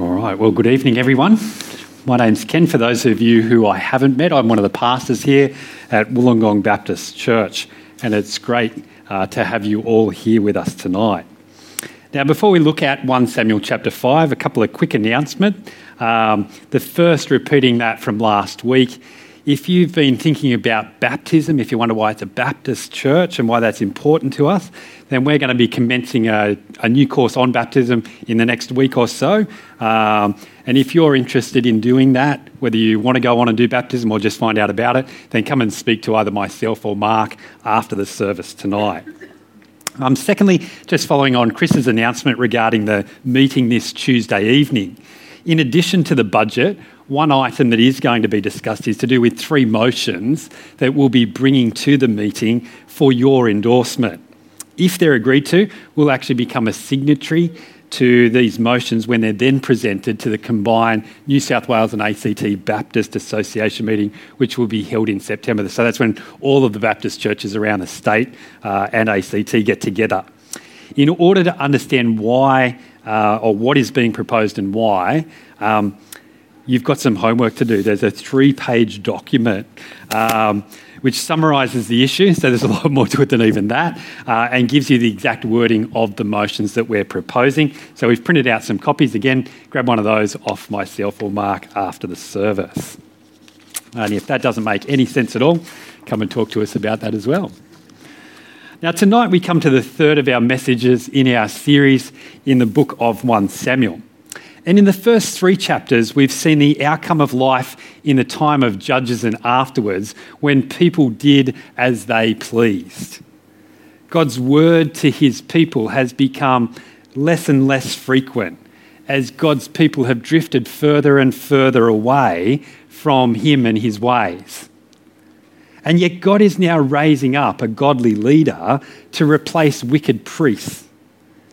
All right, well, good evening, everyone. My name's Ken. For those of you who I haven't met, I'm one of the pastors here at Wollongong Baptist Church, and it's great uh, to have you all here with us tonight. Now, before we look at 1 Samuel chapter 5, a couple of quick announcements. Um, the first, repeating that from last week, if you've been thinking about baptism, if you wonder why it's a Baptist church and why that's important to us, then we're going to be commencing a, a new course on baptism in the next week or so. Um, and if you're interested in doing that, whether you want to go on and do baptism or just find out about it, then come and speak to either myself or Mark after the service tonight. Um, secondly, just following on Chris's announcement regarding the meeting this Tuesday evening. In addition to the budget, one item that is going to be discussed is to do with three motions that we'll be bringing to the meeting for your endorsement. If they're agreed to, we'll actually become a signatory to these motions when they're then presented to the combined New South Wales and ACT Baptist Association meeting, which will be held in September. So that's when all of the Baptist churches around the state uh, and ACT get together. In order to understand why uh, or what is being proposed and why, um, you've got some homework to do. There's a three page document um, which summarises the issue, so there's a lot more to it than even that, uh, and gives you the exact wording of the motions that we're proposing. So we've printed out some copies. Again, grab one of those off myself or Mark after the service. And if that doesn't make any sense at all, come and talk to us about that as well. Now, tonight we come to the third of our messages in our series in the book of 1 Samuel. And in the first three chapters, we've seen the outcome of life in the time of judges and afterwards when people did as they pleased. God's word to his people has become less and less frequent as God's people have drifted further and further away from him and his ways. And yet, God is now raising up a godly leader to replace wicked priests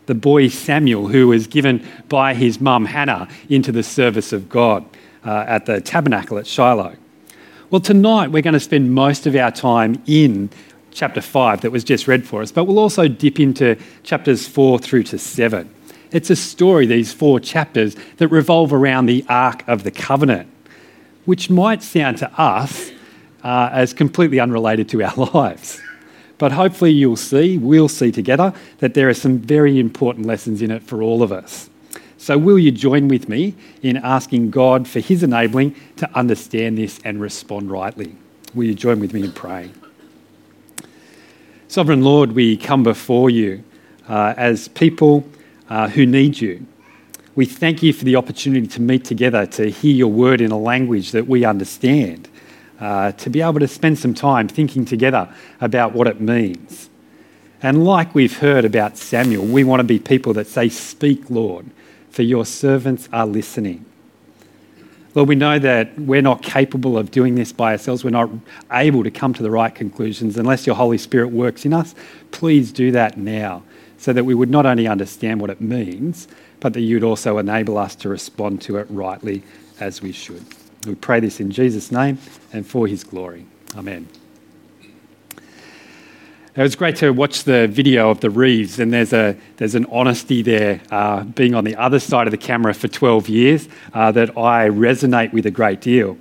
the boy Samuel, who was given by his mum Hannah into the service of God uh, at the tabernacle at Shiloh. Well, tonight we're going to spend most of our time in chapter 5 that was just read for us, but we'll also dip into chapters 4 through to 7. It's a story, these four chapters, that revolve around the Ark of the Covenant, which might sound to us uh, as completely unrelated to our lives. But hopefully, you'll see, we'll see together, that there are some very important lessons in it for all of us. So, will you join with me in asking God for His enabling to understand this and respond rightly? Will you join with me in praying? Sovereign Lord, we come before you uh, as people uh, who need you. We thank you for the opportunity to meet together to hear your word in a language that we understand uh, to be able to spend some time thinking together about what it means. And like we've heard about Samuel, we want to be people that say, Speak, Lord, for your servants are listening. Lord, we know that we're not capable of doing this by ourselves. We're not able to come to the right conclusions unless your Holy Spirit works in us. Please do that now so that we would not only understand what it means, but that you'd also enable us to respond to it rightly as we should. We pray this in Jesus' name and for his glory. Amen. It was great to watch the video of the Reeves, and there's, a, there's an honesty there, uh, being on the other side of the camera for 12 years, uh, that I resonate with a great deal.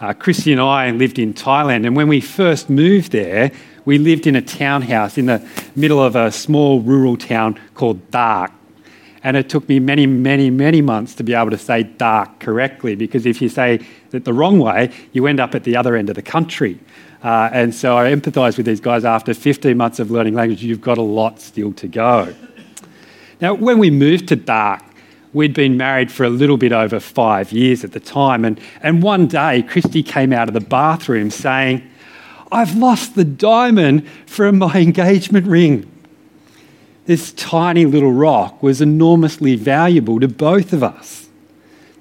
Uh, Christy and I lived in Thailand, and when we first moved there, we lived in a townhouse in the middle of a small rural town called Dark. And it took me many, many, many months to be able to say dark correctly because if you say it the wrong way, you end up at the other end of the country. Uh, and so I empathise with these guys after 15 months of learning language, you've got a lot still to go. Now, when we moved to Dark, we'd been married for a little bit over five years at the time. And, and one day, Christy came out of the bathroom saying, I've lost the diamond from my engagement ring. This tiny little rock was enormously valuable to both of us.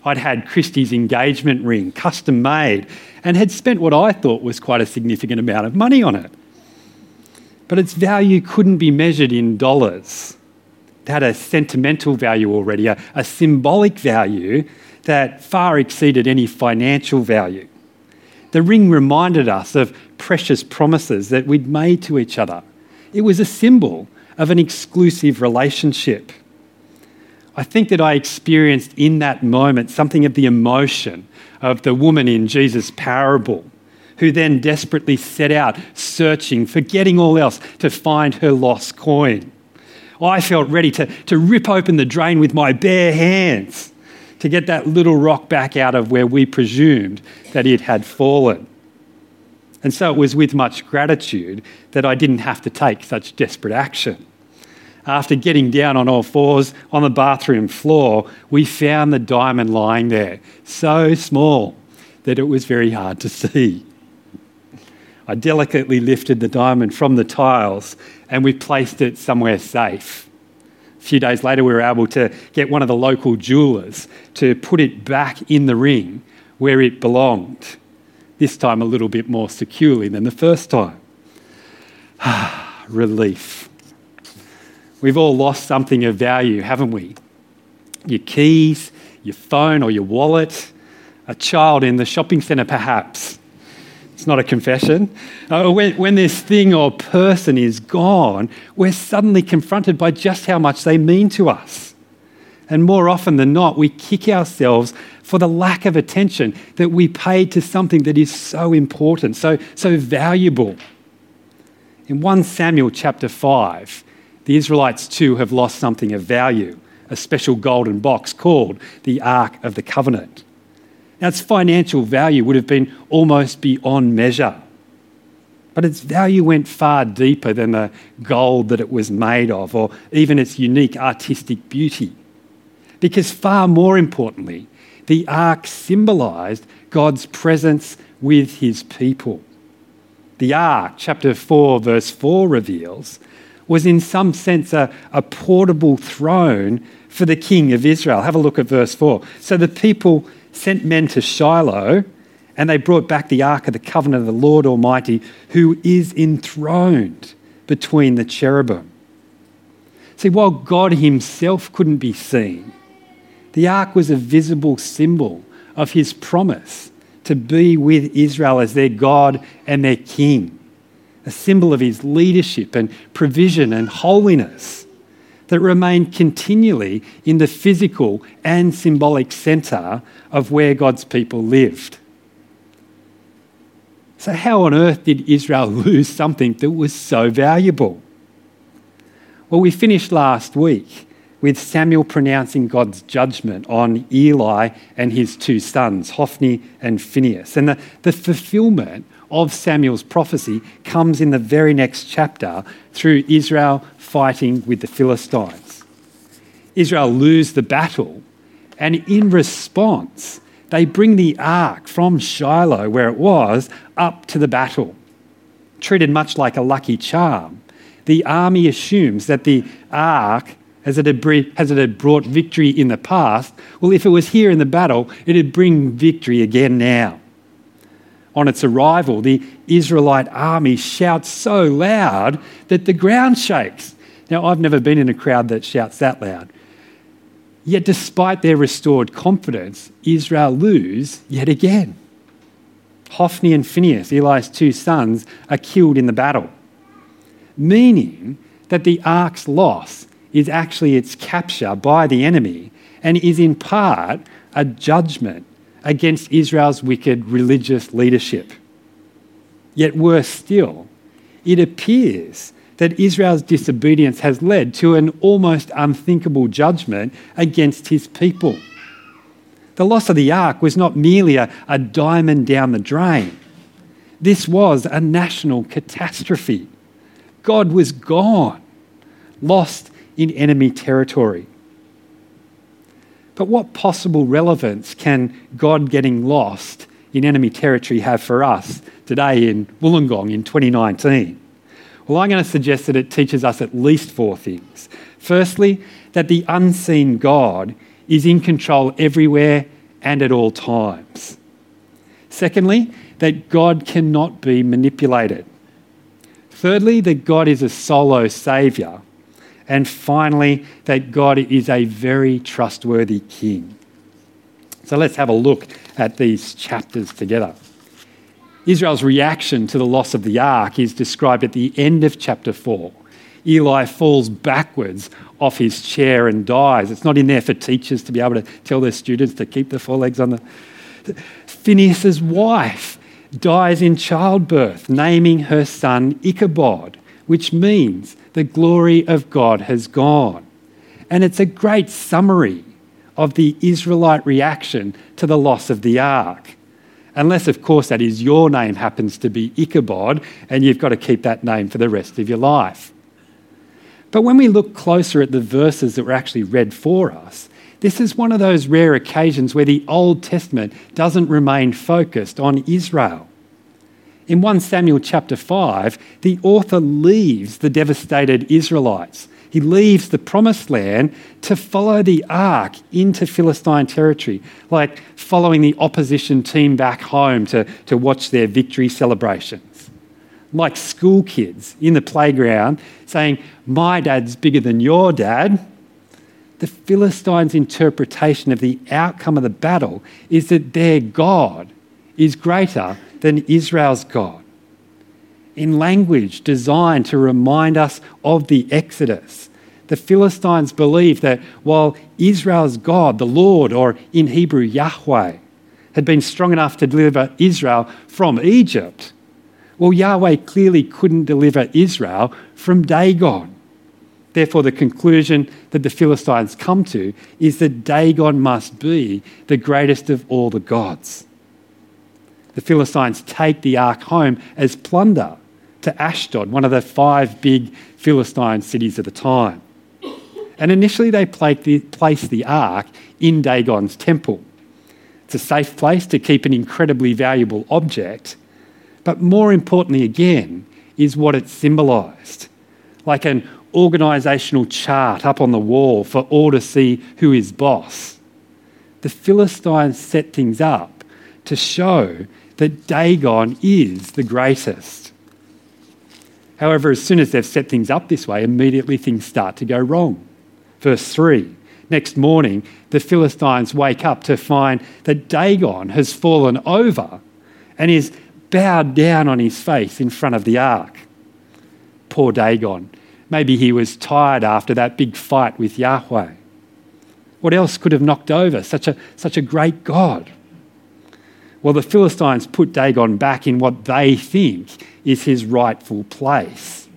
I'd had Christie's engagement ring, custom made, and had spent what I thought was quite a significant amount of money on it. But its value couldn't be measured in dollars. It had a sentimental value already, a, a symbolic value that far exceeded any financial value. The ring reminded us of precious promises that we'd made to each other. It was a symbol of an exclusive relationship. I think that I experienced in that moment something of the emotion of the woman in Jesus' parable, who then desperately set out searching, forgetting all else, to find her lost coin. I felt ready to, to rip open the drain with my bare hands to get that little rock back out of where we presumed that it had fallen. And so it was with much gratitude that I didn't have to take such desperate action. After getting down on all fours on the bathroom floor, we found the diamond lying there, so small that it was very hard to see. I delicately lifted the diamond from the tiles and we placed it somewhere safe. A few days later, we were able to get one of the local jewelers to put it back in the ring where it belonged, this time a little bit more securely than the first time. Ah, relief. We've all lost something of value, haven't we? Your keys, your phone, or your wallet, a child in the shopping centre, perhaps it's not a confession. Uh, when, when this thing or person is gone, we're suddenly confronted by just how much they mean to us. And more often than not, we kick ourselves for the lack of attention that we paid to something that is so important, so, so valuable. In 1 Samuel chapter 5, the Israelites too have lost something of value, a special golden box called the Ark of the Covenant. Now, its financial value would have been almost beyond measure. But its value went far deeper than the gold that it was made of or even its unique artistic beauty. Because, far more importantly, the ark symbolized God's presence with his people. The ark, chapter 4, verse 4 reveals, was in some sense a, a portable throne for the king of Israel. Have a look at verse 4. So the people sent men to Shiloh, and they brought back the ark of the covenant of the Lord Almighty, who is enthroned between the cherubim. See, while God Himself couldn't be seen, the ark was a visible symbol of His promise to be with Israel as their God and their King, a symbol of His leadership and provision and holiness that remained continually in the physical and symbolic centre of where God's people lived. So, how on earth did Israel lose something that was so valuable? Well, we finished last week with Samuel pronouncing God's judgment on Eli and his two sons, Hophni and Phinehas. And the, the fulfillment of Samuel's prophecy comes in the very next chapter through Israel fighting with the Philistines. Israel lose the battle, and in response, they bring the ark from Shiloh, where it was, up to the battle. Treated much like a lucky charm, the army assumes that the ark, as it, had, as it had brought victory in the past, well, if it was here in the battle, it'd bring victory again now on its arrival, the Israelite army shouts so loud that the ground shakes. Now, I've never been in a crowd that shouts that loud. Yet, despite their restored confidence, Israel lose yet again. Hophni and Phinehas, Eli's two sons, are killed in the battle, meaning that the ark's loss is actually its capture by the enemy and is in part a judgment against Israel's wicked religious leadership. Yet, worse still, it appears that Israel's disobedience has led to an almost unthinkable judgment against his people. The loss of the ark was not merely a, a diamond down the drain, this was a national catastrophe. God was gone, lost in enemy territory. But what possible relevance can God getting lost in enemy territory have for us today in Wollongong in 2019? Well, I'm going to suggest that it teaches us at least four things. Firstly, that the unseen God is in control everywhere and at all times. Secondly, that God cannot be manipulated. Thirdly, that God is a solo saviour. And finally, that God is a very trustworthy king. So let's have a look at these chapters together. Israel's reaction to the loss of the ark is described at the end of chapter 4. Eli falls backwards off his chair and dies. It's not in there for teachers to be able to tell their students to keep the forelegs on the. Phinehas's wife dies in childbirth, naming her son Ichabod, which means the glory of God has gone. And it's a great summary of the Israelite reaction to the loss of the ark. Unless, of course, that is your name happens to be Ichabod, and you've got to keep that name for the rest of your life. But when we look closer at the verses that were actually read for us, this is one of those rare occasions where the Old Testament doesn't remain focused on Israel. In 1 Samuel chapter 5, the author leaves the devastated Israelites. He leaves the promised land to follow the ark into Philistine territory, like following the opposition team back home to, to watch their victory celebrations. Like school kids in the playground saying, My dad's bigger than your dad. The Philistines' interpretation of the outcome of the battle is that their God is greater than Israel's God. In language designed to remind us of the Exodus, the Philistines believed that while Israel's God, the Lord, or in Hebrew, Yahweh, had been strong enough to deliver Israel from Egypt, well, Yahweh clearly couldn't deliver Israel from Dagon. Therefore, the conclusion that the Philistines come to is that Dagon must be the greatest of all the gods. The Philistines take the ark home as plunder to Ashdod, one of the five big Philistine cities of the time. And initially, they place the ark in Dagon's temple. It's a safe place to keep an incredibly valuable object. But more importantly, again, is what it symbolised like an organisational chart up on the wall for all to see who is boss. The Philistines set things up to show that Dagon is the greatest. However, as soon as they've set things up this way, immediately things start to go wrong. Verse 3 Next morning, the Philistines wake up to find that Dagon has fallen over and is bowed down on his face in front of the ark. Poor Dagon. Maybe he was tired after that big fight with Yahweh. What else could have knocked over such a, such a great God? Well, the Philistines put Dagon back in what they think is his rightful place.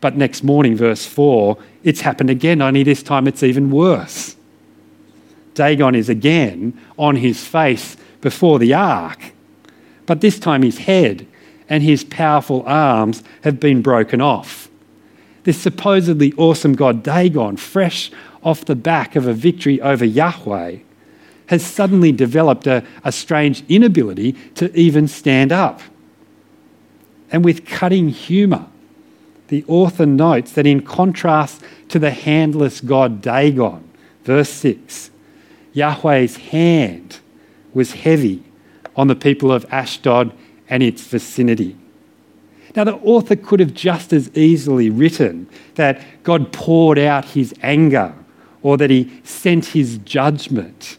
But next morning, verse 4, it's happened again, only this time it's even worse. Dagon is again on his face before the ark, but this time his head and his powerful arms have been broken off. This supposedly awesome god Dagon, fresh off the back of a victory over Yahweh, has suddenly developed a, a strange inability to even stand up. And with cutting humour, the author notes that in contrast to the handless god Dagon, verse 6, Yahweh's hand was heavy on the people of Ashdod and its vicinity. Now, the author could have just as easily written that God poured out his anger or that he sent his judgment.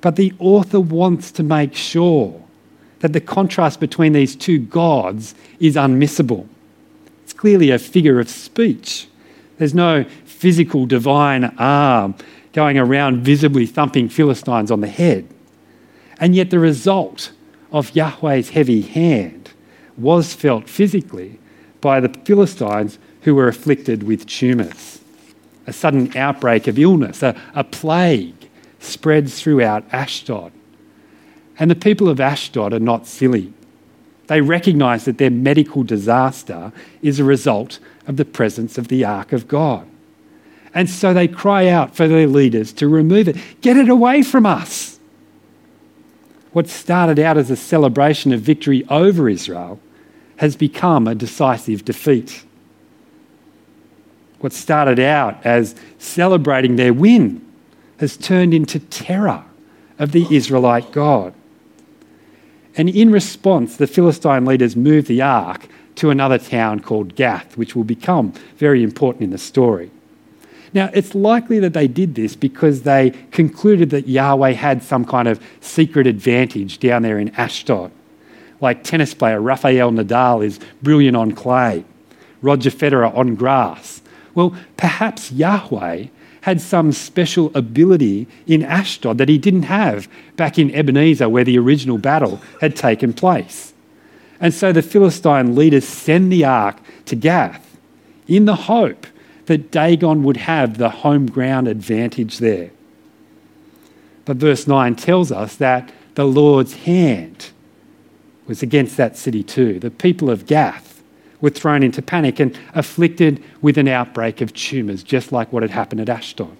But the author wants to make sure that the contrast between these two gods is unmissable It's clearly a figure of speech. There's no physical divine arm going around visibly thumping Philistines on the head. And yet, the result of Yahweh's heavy hand was felt physically by the Philistines who were afflicted with tumours. A sudden outbreak of illness, a, a plague, spreads throughout Ashdod. And the people of Ashdod are not silly. They recognize that their medical disaster is a result of the presence of the ark of God. And so they cry out for their leaders to remove it. Get it away from us. What started out as a celebration of victory over Israel has become a decisive defeat. What started out as celebrating their win has turned into terror of the Israelite God. And in response, the Philistine leaders moved the ark to another town called Gath, which will become very important in the story. Now, it's likely that they did this because they concluded that Yahweh had some kind of secret advantage down there in Ashdod. Like tennis player Rafael Nadal is brilliant on clay. Roger Federer on grass. Well, perhaps Yahweh had some special ability in Ashdod that he didn't have back in Ebenezer, where the original battle had taken place. And so the Philistine leaders send the ark to Gath in the hope that Dagon would have the home ground advantage there. But verse 9 tells us that the Lord's hand was against that city too. The people of Gath were thrown into panic and afflicted with an outbreak of tumours, just like what had happened at Ashdod.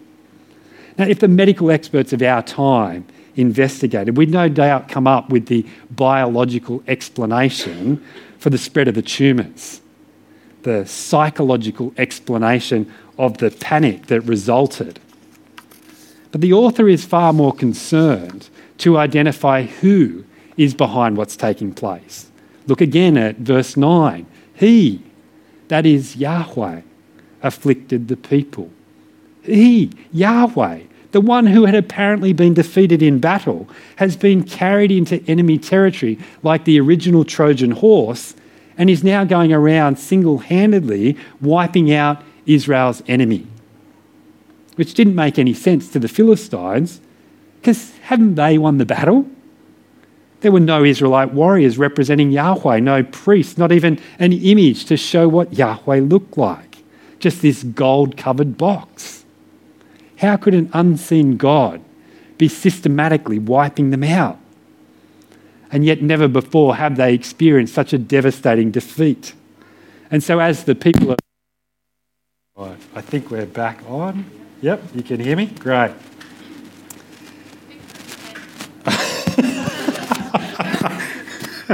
Now, if the medical experts of our time investigated, we'd no doubt come up with the biological explanation for the spread of the tumours, the psychological explanation of the panic that resulted. But the author is far more concerned to identify who is behind what's taking place. Look again at verse 9. He, that is Yahweh, afflicted the people. He, Yahweh, the one who had apparently been defeated in battle, has been carried into enemy territory like the original Trojan horse and is now going around single handedly wiping out Israel's enemy. Which didn't make any sense to the Philistines because hadn't they won the battle? There were no Israelite warriors representing Yahweh, no priests, not even an image to show what Yahweh looked like. Just this gold covered box. How could an unseen God be systematically wiping them out? And yet, never before have they experienced such a devastating defeat. And so, as the people are. I think we're back on. Yep, you can hear me? Great.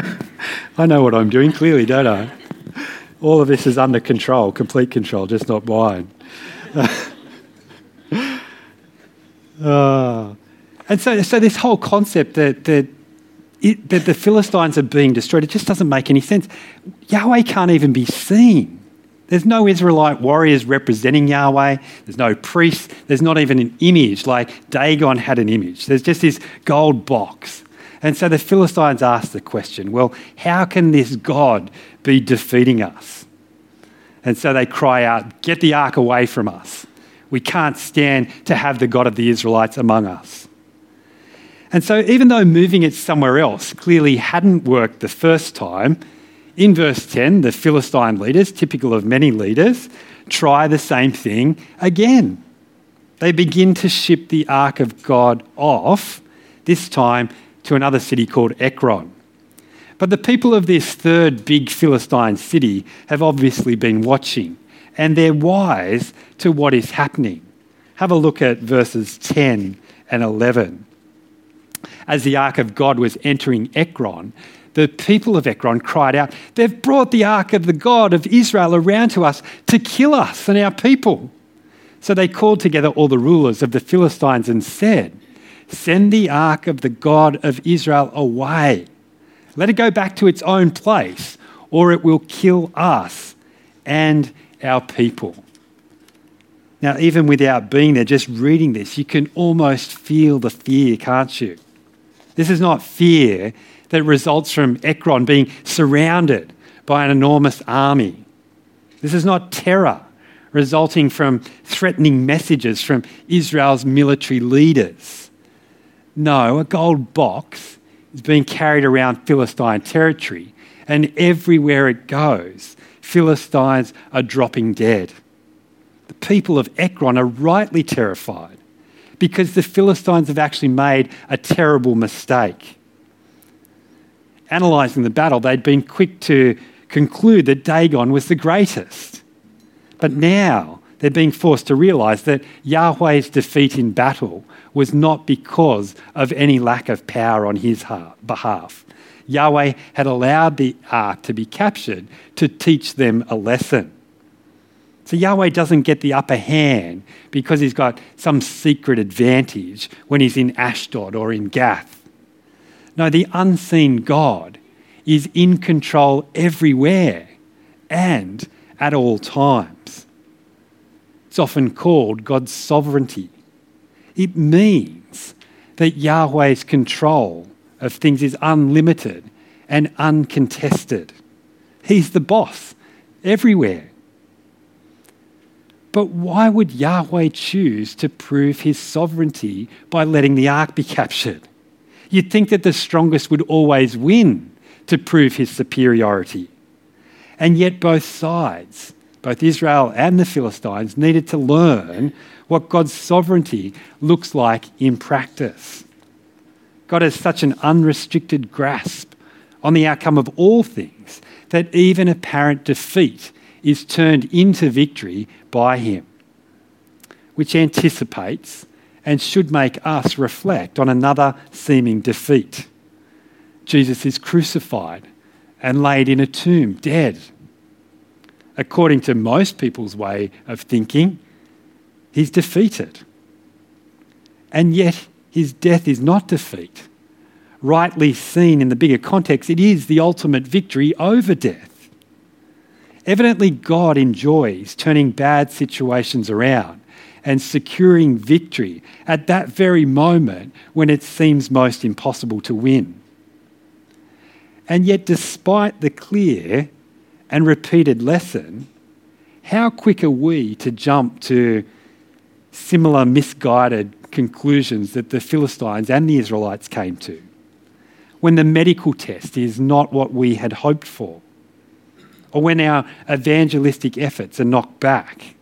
I know what I'm doing clearly, don't I? All of this is under control, complete control, just not mine. uh, and so, so this whole concept that, that, it, that the Philistines are being destroyed, it just doesn't make any sense. Yahweh can't even be seen. There's no Israelite warriors representing Yahweh. There's no priests. There's not even an image like Dagon had an image. There's just this gold box. And so the Philistines asked the question well, how can this God be defeating us? And so they cry out, Get the ark away from us. We can't stand to have the God of the Israelites among us. And so, even though moving it somewhere else clearly hadn't worked the first time, in verse 10, the Philistine leaders, typical of many leaders, try the same thing again. They begin to ship the ark of God off, this time to another city called Ekron. But the people of this third big Philistine city have obviously been watching, and they're wise to what is happening. Have a look at verses 10 and 11. As the ark of God was entering Ekron, the people of Ekron cried out, They've brought the ark of the God of Israel around to us to kill us and our people. So they called together all the rulers of the Philistines and said, Send the ark of the God of Israel away. Let it go back to its own place, or it will kill us and our people. Now, even without being there, just reading this, you can almost feel the fear, can't you? This is not fear that results from Ekron being surrounded by an enormous army. This is not terror resulting from threatening messages from Israel's military leaders. No, a gold box is being carried around Philistine territory, and everywhere it goes, Philistines are dropping dead. The people of Ekron are rightly terrified because the Philistines have actually made a terrible mistake. Analysing the battle, they'd been quick to conclude that Dagon was the greatest. But now they're being forced to realise that Yahweh's defeat in battle was not because of any lack of power on his behalf. Yahweh had allowed the ark to be captured to teach them a lesson. So Yahweh doesn't get the upper hand because he's got some secret advantage when he's in Ashdod or in Gath. No, the unseen God is in control everywhere and at all times. It's often called God's sovereignty. It means that Yahweh's control of things is unlimited and uncontested. He's the boss everywhere But why would Yahweh choose to prove his sovereignty by letting the ark be captured? You'd think that the strongest would always win to prove his superiority. And yet, both sides, both Israel and the Philistines, needed to learn what God's sovereignty looks like in practice. God has such an unrestricted grasp on the outcome of all things that even apparent defeat is turned into victory by Him, which anticipates and should make us reflect on another seeming defeat. Jesus is crucified and laid in a tomb, dead. According to most people's way of thinking, he's defeated. And yet, his death is not defeat. Rightly seen in the bigger context, it is the ultimate victory over death. Evidently, God enjoys turning bad situations around and securing victory at that very moment when it seems most impossible to win. And yet, despite the clear and repeated lesson, how quick are we to jump to similar misguided conclusions that the Philistines and the Israelites came to when the medical test is not what we had hoped for, or when our evangelistic efforts are knocked back,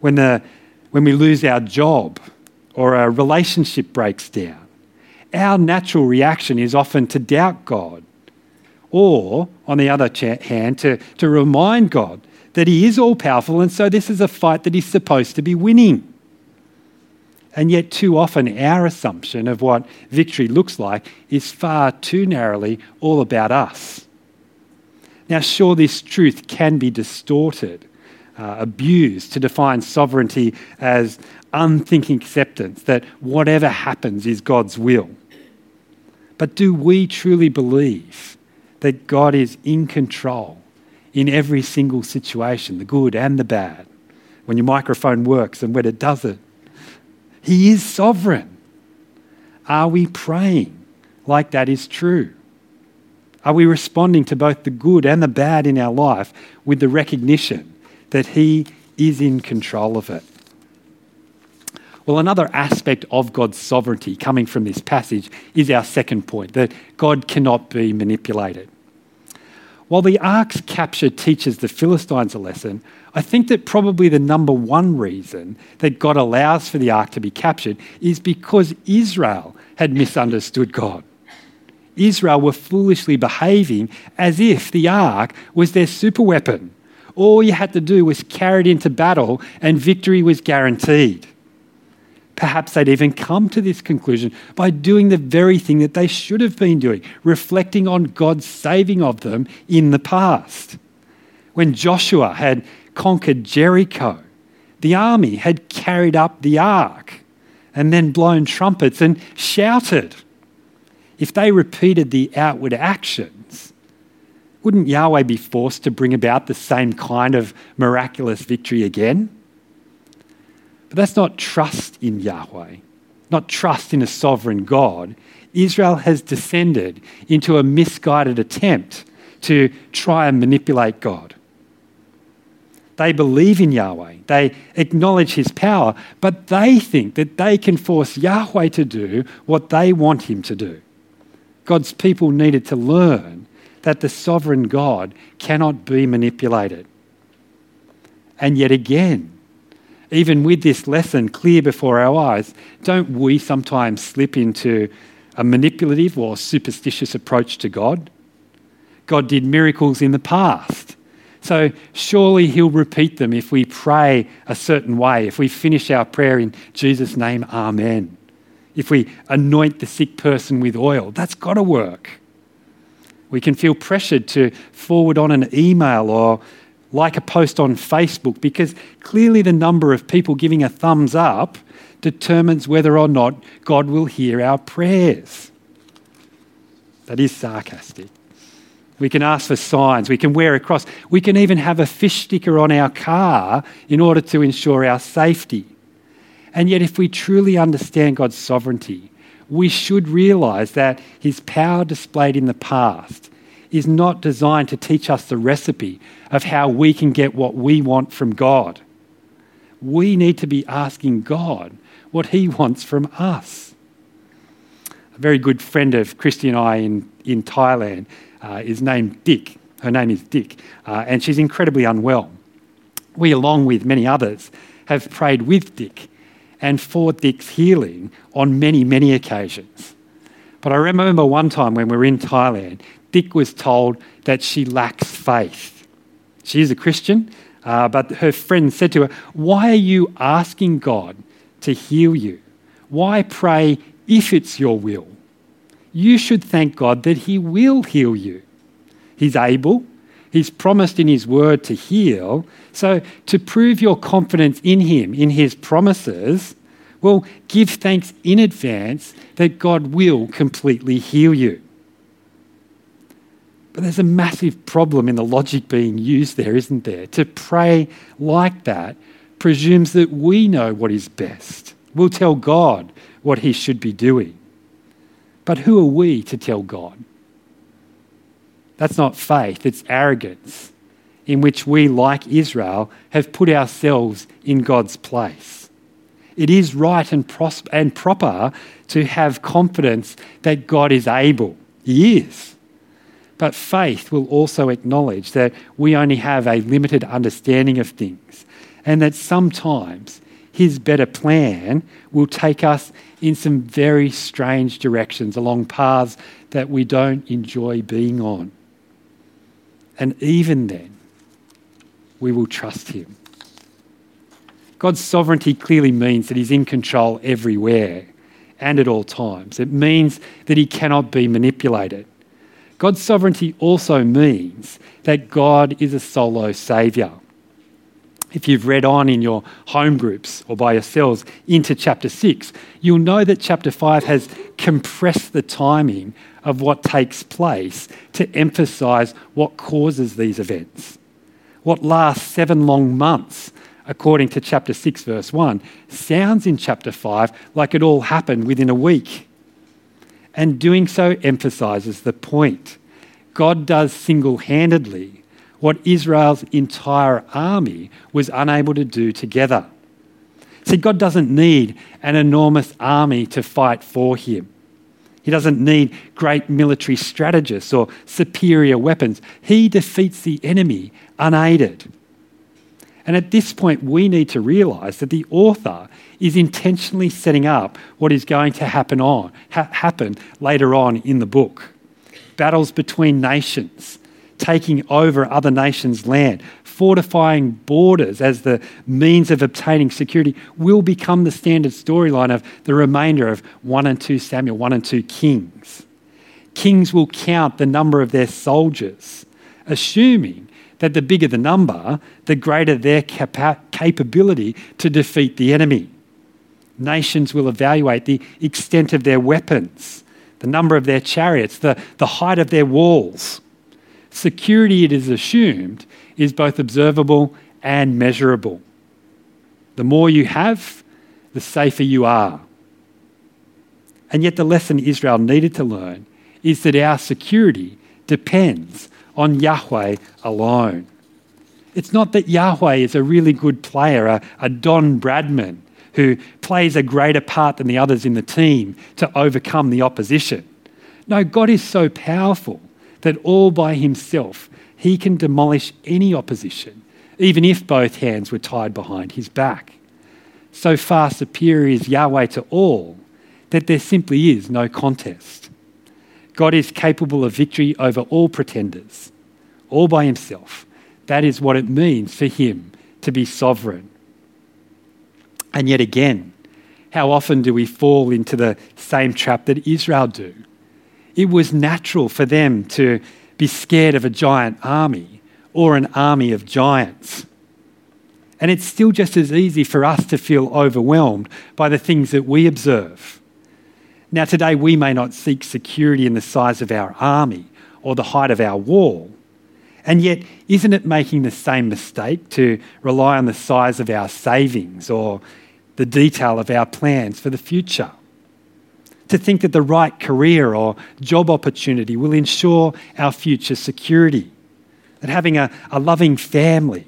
when, the, when we lose our job or a relationship breaks down. Our natural reaction is often to doubt God, or, on the other hand, to, to remind God that He is all powerful and so this is a fight that He's supposed to be winning. And yet, too often, our assumption of what victory looks like is far too narrowly all about us. Now, sure, this truth can be distorted, uh, abused to define sovereignty as unthinking acceptance that whatever happens is God's will. But do we truly believe that God is in control in every single situation, the good and the bad? When your microphone works and when it doesn't, he is sovereign. Are we praying like that is true? Are we responding to both the good and the bad in our life with the recognition that He is in control of it? Well, another aspect of God's sovereignty coming from this passage is our second point that God cannot be manipulated. While the ark's capture teaches the Philistines a lesson, I think that probably the number one reason that God allows for the ark to be captured is because Israel had misunderstood God. Israel were foolishly behaving as if the ark was their superweapon. All you had to do was carry it into battle and victory was guaranteed. Perhaps they'd even come to this conclusion by doing the very thing that they should have been doing, reflecting on God's saving of them in the past. When Joshua had conquered Jericho, the army had carried up the ark and then blown trumpets and shouted. If they repeated the outward actions, wouldn't Yahweh be forced to bring about the same kind of miraculous victory again? But that's not trust in Yahweh, not trust in a sovereign God. Israel has descended into a misguided attempt to try and manipulate God. They believe in Yahweh, they acknowledge his power, but they think that they can force Yahweh to do what they want him to do. God's people needed to learn that the sovereign God cannot be manipulated. And yet again, even with this lesson clear before our eyes, don't we sometimes slip into a manipulative or superstitious approach to God? God did miracles in the past. So surely He'll repeat them if we pray a certain way, if we finish our prayer in Jesus' name, Amen. If we anoint the sick person with oil, that's got to work. We can feel pressured to forward on an email or like a post on Facebook because clearly the number of people giving a thumbs up determines whether or not God will hear our prayers. That is sarcastic. We can ask for signs. We can wear a cross. We can even have a fish sticker on our car in order to ensure our safety. And yet, if we truly understand God's sovereignty, we should realize that his power displayed in the past is not designed to teach us the recipe of how we can get what we want from God. We need to be asking God what He wants from us. A very good friend of Christy and I in, in Thailand uh, is named Dick. Her name is Dick, uh, and she's incredibly unwell. We, along with many others, have prayed with Dick and for Dick's healing on many, many occasions. But I remember one time when we were in Thailand, Dick was told that she lacks faith. She is a Christian, uh, but her friend said to her, Why are you asking God to heal you? Why pray if it's your will? You should thank God that He will heal you. He's able, He's promised in His word to heal. So, to prove your confidence in Him, in His promises, well, give thanks in advance that God will completely heal you. But there's a massive problem in the logic being used there, isn't there? To pray like that presumes that we know what is best. We'll tell God what he should be doing. But who are we to tell God? That's not faith, it's arrogance, in which we, like Israel, have put ourselves in God's place. It is right and, pros- and proper to have confidence that God is able. He is. But faith will also acknowledge that we only have a limited understanding of things and that sometimes his better plan will take us in some very strange directions along paths that we don't enjoy being on. And even then, we will trust him. God's sovereignty clearly means that he's in control everywhere and at all times. It means that he cannot be manipulated. God's sovereignty also means that God is a solo saviour. If you've read on in your home groups or by yourselves into chapter 6, you'll know that chapter 5 has compressed the timing of what takes place to emphasise what causes these events. What lasts seven long months, according to chapter 6, verse 1, sounds in chapter 5 like it all happened within a week and doing so emphasizes the point. God does single handedly what Israel's entire army was unable to do together. See, God doesn't need an enormous army to fight for him. He doesn't need great military strategists or superior weapons. He defeats the enemy unaided. And at this point, we need to realize that the author is intentionally setting up what is going to happen on ha- happen later on in the book. Battles between nations, taking over other nations' land, fortifying borders as the means of obtaining security will become the standard storyline of the remainder of 1 and 2 Samuel, 1 and 2 Kings. Kings will count the number of their soldiers, assuming that the bigger the number, the greater their capa- capability to defeat the enemy. Nations will evaluate the extent of their weapons, the number of their chariots, the, the height of their walls. Security, it is assumed, is both observable and measurable. The more you have, the safer you are. And yet, the lesson Israel needed to learn is that our security depends on Yahweh alone. It's not that Yahweh is a really good player, a, a Don Bradman who plays a greater part than the others in the team to overcome the opposition. No, God is so powerful that all by himself he can demolish any opposition, even if both hands were tied behind his back. So far superior is Yahweh to all that there simply is no contest. God is capable of victory over all pretenders, all by himself. That is what it means for him to be sovereign. And yet again, how often do we fall into the same trap that Israel do? It was natural for them to be scared of a giant army or an army of giants. And it's still just as easy for us to feel overwhelmed by the things that we observe. Now, today we may not seek security in the size of our army or the height of our wall. And yet, isn't it making the same mistake to rely on the size of our savings or the detail of our plans for the future? to think that the right career or job opportunity will ensure our future security, that having a, a loving family,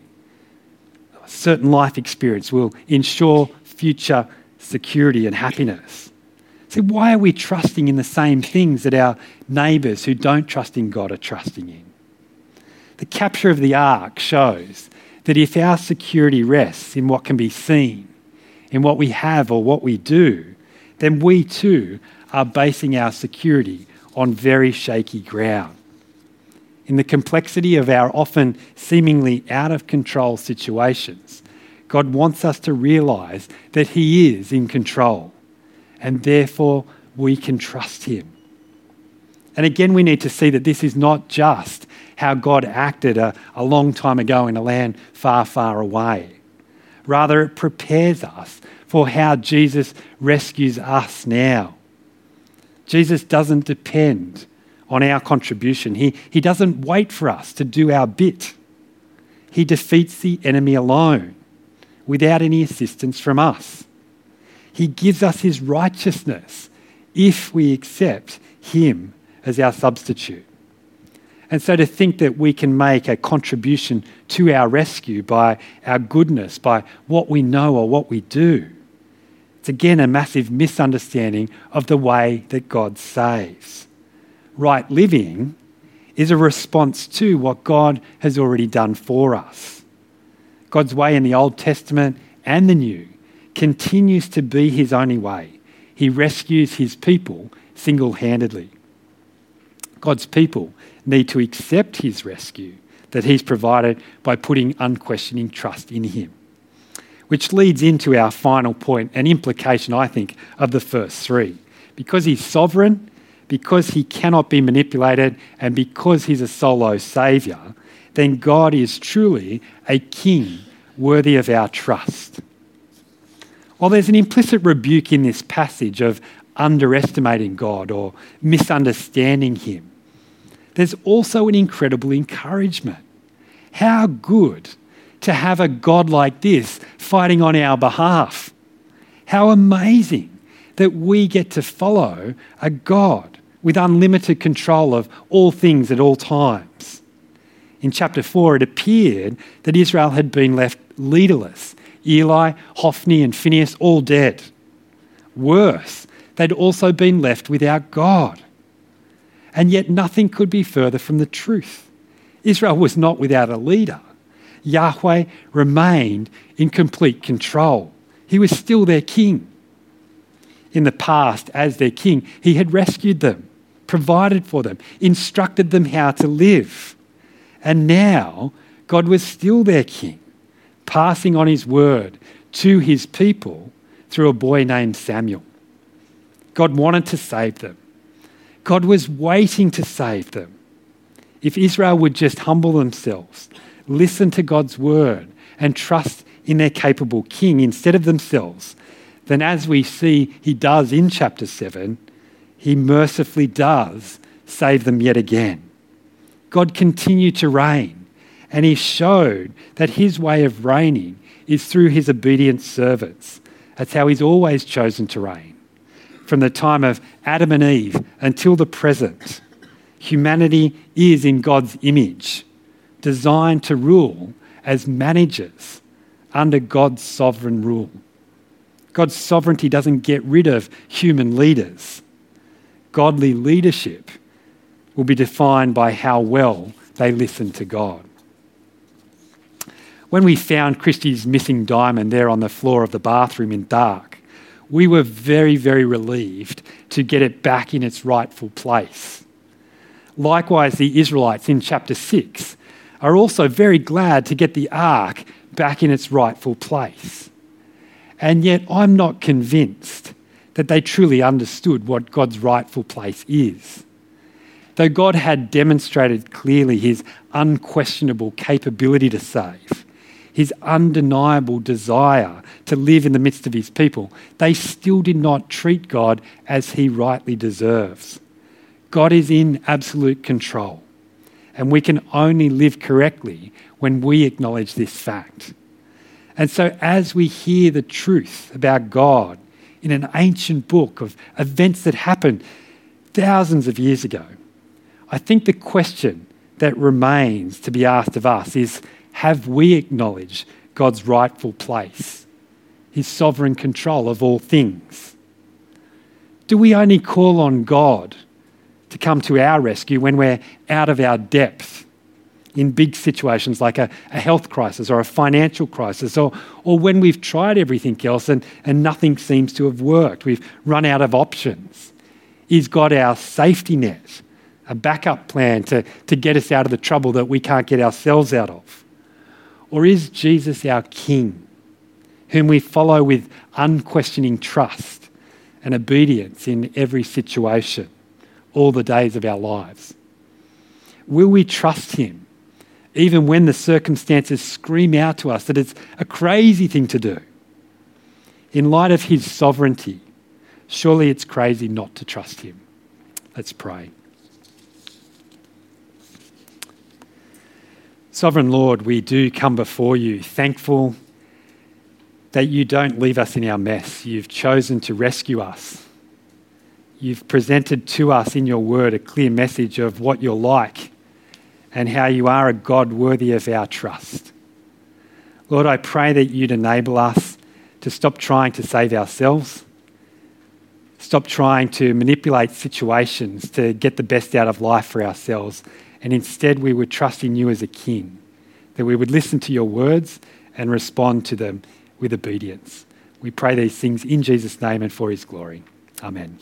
a certain life experience will ensure future security and happiness. See, why are we trusting in the same things that our neighbours who don't trust in God are trusting in? The capture of the ark shows that if our security rests in what can be seen, in what we have or what we do, then we too are basing our security on very shaky ground. In the complexity of our often seemingly out of control situations, God wants us to realize that He is in control and therefore we can trust Him. And again, we need to see that this is not just how God acted a, a long time ago in a land far, far away. Rather, it prepares us for how Jesus rescues us now. Jesus doesn't depend on our contribution, he, he doesn't wait for us to do our bit. He defeats the enemy alone without any assistance from us. He gives us his righteousness if we accept him as our substitute. And so to think that we can make a contribution to our rescue by our goodness, by what we know or what we do, it's again a massive misunderstanding of the way that God saves. Right living is a response to what God has already done for us. God's way in the Old Testament and the New continues to be his only way. He rescues his people single handedly. God's people need to accept his rescue that he's provided by putting unquestioning trust in him which leads into our final point and implication, I think, of the first three. Because he's sovereign, because he cannot be manipulated, and because he's a solo saviour, then God is truly a king worthy of our trust. While there's an implicit rebuke in this passage of underestimating God or misunderstanding him, there's also an incredible encouragement. How good to have a God like this fighting on our behalf. How amazing that we get to follow a God with unlimited control of all things at all times. In chapter 4, it appeared that Israel had been left leaderless. Eli, Hophni, and Phinehas all dead. Worse, they'd also been left without God. And yet, nothing could be further from the truth. Israel was not without a leader. Yahweh remained in complete control. He was still their king. In the past, as their king, he had rescued them, provided for them, instructed them how to live. And now, God was still their king, passing on his word to his people through a boy named Samuel. God wanted to save them. God was waiting to save them. If Israel would just humble themselves listen to God's word and trust in their capable king instead of themselves, then as we see he does in chapter 7, he mercifully does save them yet again. God continued to reign, and he showed that his way of reigning is through his obedient servants. That's how he's always chosen to reign. From the time of Adam and Eve until the present, humanity is in God's image designed to rule as managers under God's sovereign rule. God's sovereignty doesn't get rid of human leaders. Godly leadership will be defined by how well they listen to God. When we found Christie's missing diamond there on the floor of the bathroom in dark, we were very, very relieved to get it back in its rightful place. Likewise, the Israelites in chapter 6 are also very glad to get the ark back in its rightful place. And yet, I'm not convinced that they truly understood what God's rightful place is. Though God had demonstrated clearly his unquestionable capability to save, his undeniable desire to live in the midst of his people, they still did not treat God as he rightly deserves. God is in absolute control. And we can only live correctly when we acknowledge this fact. And so, as we hear the truth about God in an ancient book of events that happened thousands of years ago. I think the question that remains to be asked of us is have we acknowledged God's rightful place, his sovereign control of all things? Do we only call on God to come to our rescue when we're out of our depth in big situations like a, a, health crisis or a financial crisis, or, or when we've tried everything else and, and nothing seems to have worked? We've run out of options. Is God our safety net, a backup plan to, to get us out of the trouble that we can't get ourselves out of? Or is Jesus our King, whom we follow with unquestioning trust and obedience in every situation, all the days of our lives? Will we trust Him, even when the circumstances scream out to us that it's a crazy thing to do? In light of His sovereignty, surely it's crazy not to trust Him. Let's pray. Sovereign Lord, we do come before you thankful that you don't leave us in our mess. You've chosen to rescue us. You've presented to us in your word a clear message of what you're like and how you are a God worthy of our trust. Lord, I pray that you'd enable us to stop trying to save ourselves, stop trying to manipulate situations to get the best out of life for ourselves and instead we would trust in you as a king, that we would listen to your words and respond to them with obedience. We pray these things in Jesus' name and for his glory. Amen.